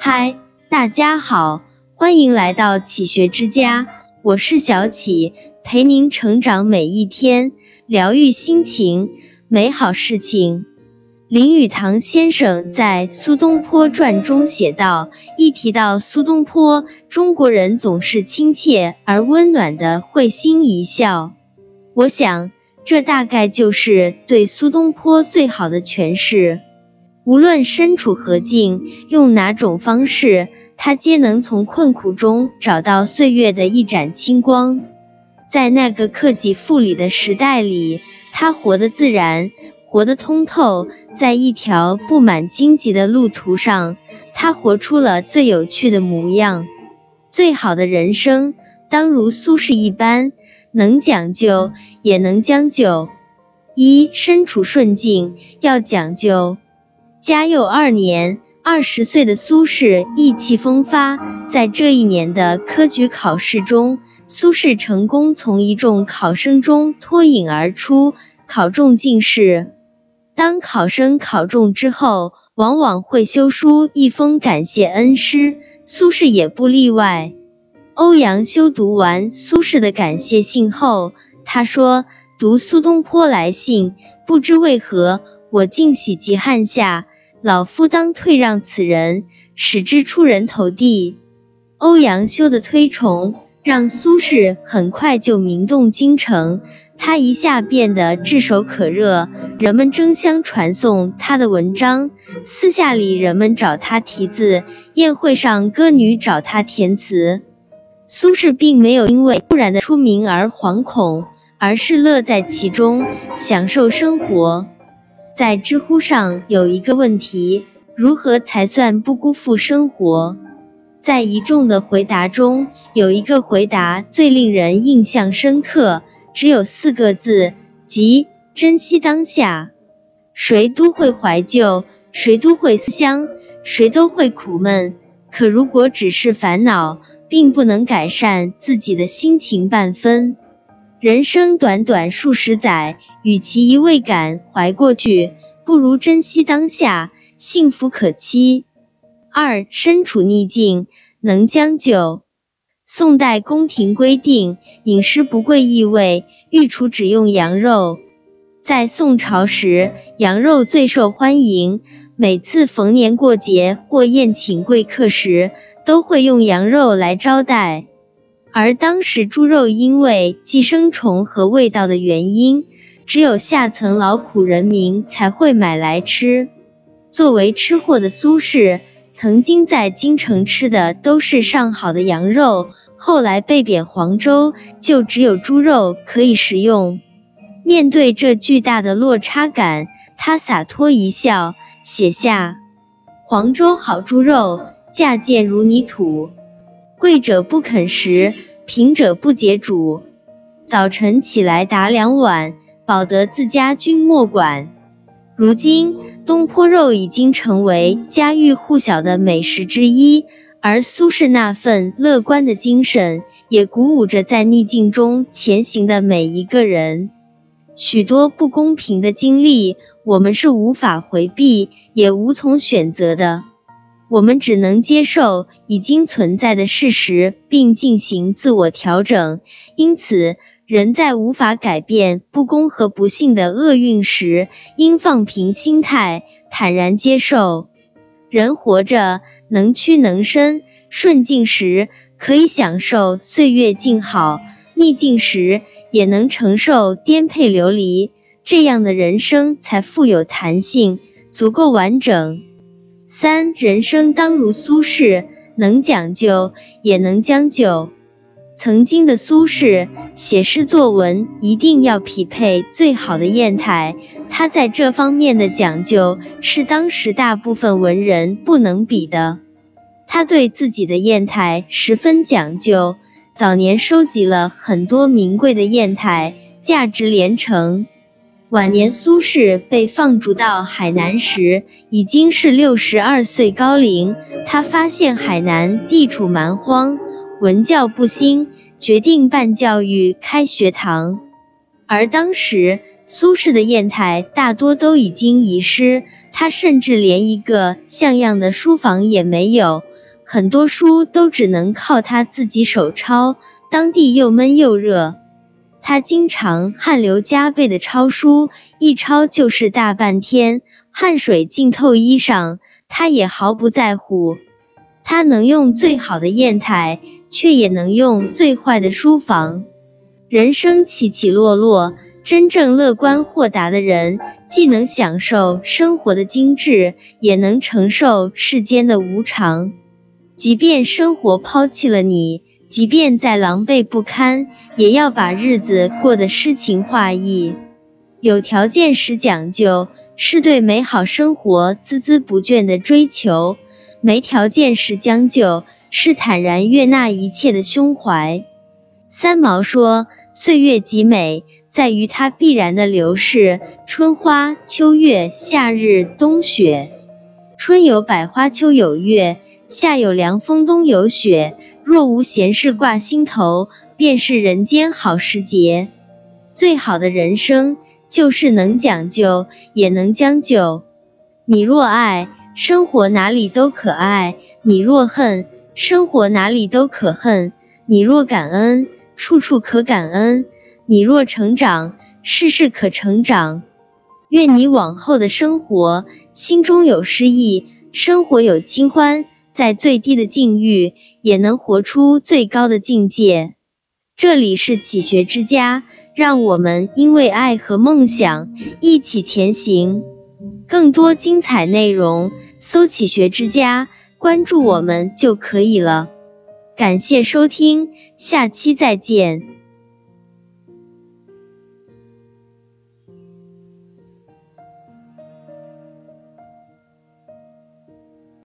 嗨，大家好，欢迎来到启学之家，我是小启，陪您成长每一天，疗愈心情，美好事情。林语堂先生在《苏东坡传》中写道：“一提到苏东坡，中国人总是亲切而温暖的会心一笑。”我想，这大概就是对苏东坡最好的诠释。无论身处何境，用哪种方式，他皆能从困苦中找到岁月的一盏清光。在那个克己复礼的时代里，他活得自然。活得通透，在一条布满荆棘的路途上，他活出了最有趣的模样。最好的人生，当如苏轼一般，能讲究，也能将就。一身处顺境，要讲究。嘉佑二年，二十岁的苏轼意气风发，在这一年的科举考试中，苏轼成功从一众考生中脱颖而出，考中进士。当考生考中之后，往往会修书一封感谢恩师，苏轼也不例外。欧阳修读完苏轼的感谢信后，他说：“读苏东坡来信，不知为何，我竟喜极汗下。老夫当退让此人，使之出人头地。”欧阳修的推崇，让苏轼很快就名动京城。他一下变得炙手可热，人们争相传颂他的文章。私下里，人们找他题字；宴会上，歌女找他填词。苏轼并没有因为突然的出名而惶恐，而是乐在其中，享受生活。在知乎上有一个问题：如何才算不辜负生活？在一众的回答中，有一个回答最令人印象深刻。只有四个字，即珍惜当下。谁都会怀旧，谁都会思乡，谁都会苦闷。可如果只是烦恼，并不能改善自己的心情半分。人生短短数十载，与其一味感怀过去，不如珍惜当下，幸福可期。二，身处逆境，能将就。宋代宫廷规定，饮食不贵异味，御厨只用羊肉。在宋朝时，羊肉最受欢迎，每次逢年过节或宴请贵客时，都会用羊肉来招待。而当时猪肉因为寄生虫和味道的原因，只有下层劳苦人民才会买来吃。作为吃货的苏轼。曾经在京城吃的都是上好的羊肉，后来被贬黄州，就只有猪肉可以食用。面对这巨大的落差感，他洒脱一笑，写下：“黄州好猪肉，价贱如泥土。贵者不肯食，贫者不解煮。早晨起来打两碗，保得自家君莫管。”如今。东坡肉已经成为家喻户晓的美食之一，而苏轼那份乐观的精神也鼓舞着在逆境中前行的每一个人。许多不公平的经历，我们是无法回避，也无从选择的。我们只能接受已经存在的事实，并进行自我调整。因此，人在无法改变不公和不幸的厄运时，应放平心态，坦然接受。人活着，能屈能伸，顺境时可以享受岁月静好，逆境时也能承受颠沛流离。这样的人生才富有弹性，足够完整。三，人生当如苏轼，能讲究，也能将就。曾经的苏轼写诗作文一定要匹配最好的砚台，他在这方面的讲究是当时大部分文人不能比的。他对自己的砚台十分讲究，早年收集了很多名贵的砚台，价值连城。晚年苏轼被放逐到海南时，已经是六十二岁高龄。他发现海南地处蛮荒。文教不兴，决定办教育、开学堂。而当时苏轼的砚台大多都已经遗失，他甚至连一个像样的书房也没有。很多书都只能靠他自己手抄，当地又闷又热，他经常汗流浃背的抄书，一抄就是大半天，汗水浸透衣裳，他也毫不在乎。他能用最好的砚台，却也能用最坏的书房。人生起起落落，真正乐观豁达的人，既能享受生活的精致，也能承受世间的无常。即便生活抛弃了你，即便再狼狈不堪，也要把日子过得诗情画意。有条件时讲究，是对美好生活孜孜不倦的追求；没条件时将就，是坦然悦纳一切的胸怀。三毛说。岁月极美，在于它必然的流逝。春花秋月，夏日冬雪。春有百花，秋有月，夏有凉风，冬有雪。若无闲事挂心头，便是人间好时节。最好的人生，就是能讲究，也能将就。你若爱，生活哪里都可爱；你若恨，生活哪里都可恨；你若感恩。处处可感恩，你若成长，事事可成长。愿你往后的生活，心中有诗意，生活有清欢，在最低的境遇，也能活出最高的境界。这里是启学之家，让我们因为爱和梦想一起前行。更多精彩内容，搜“启学之家”，关注我们就可以了。感谢收听，下期再见。